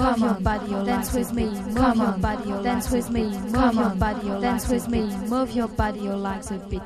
move your body, dance with me, move your body, dance with me, move your body, dance with me, move your body, your legs a bit.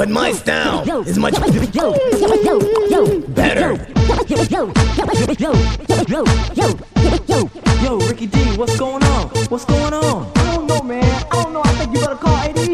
but my style is much better. Yo, Ricky D, what's going on? What's going on? I don't know, man. I don't know. I think you better call AD.